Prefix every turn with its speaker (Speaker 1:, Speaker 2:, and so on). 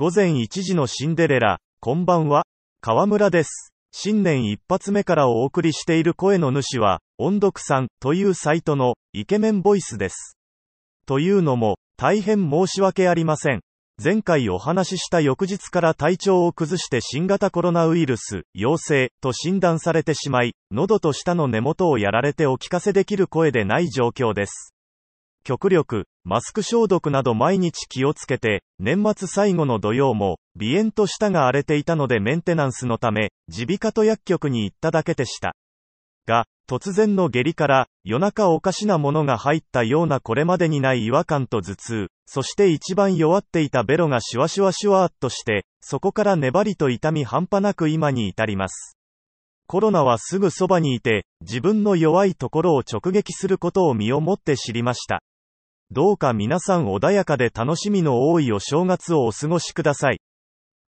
Speaker 1: 午前1時のシンデレラ、こんばんは。河村です。新年一発目からお送りしている声の主は、音読さんというサイトのイケメンボイスです。というのも、大変申し訳ありません。前回お話しした翌日から体調を崩して新型コロナウイルス、陽性、と診断されてしまい、喉と舌の根元をやられてお聞かせできる声でない状況です。極力、マスク消毒など毎日気をつけて、年末最後の土曜も、鼻炎と舌が荒れていたのでメンテナンスのため、耳鼻科と薬局に行っただけでした。が、突然の下痢から、夜中おかしなものが入ったようなこれまでにない違和感と頭痛、そして一番弱っていたベロがシュワシュワシュワーっとして、そこから粘りと痛み半端なく今に至ります。コロナはすぐそばにいて、自分の弱いところを直撃することを身をもって知りました。どうか皆さん穏やかで楽しみの多いお正月をお過ごしください。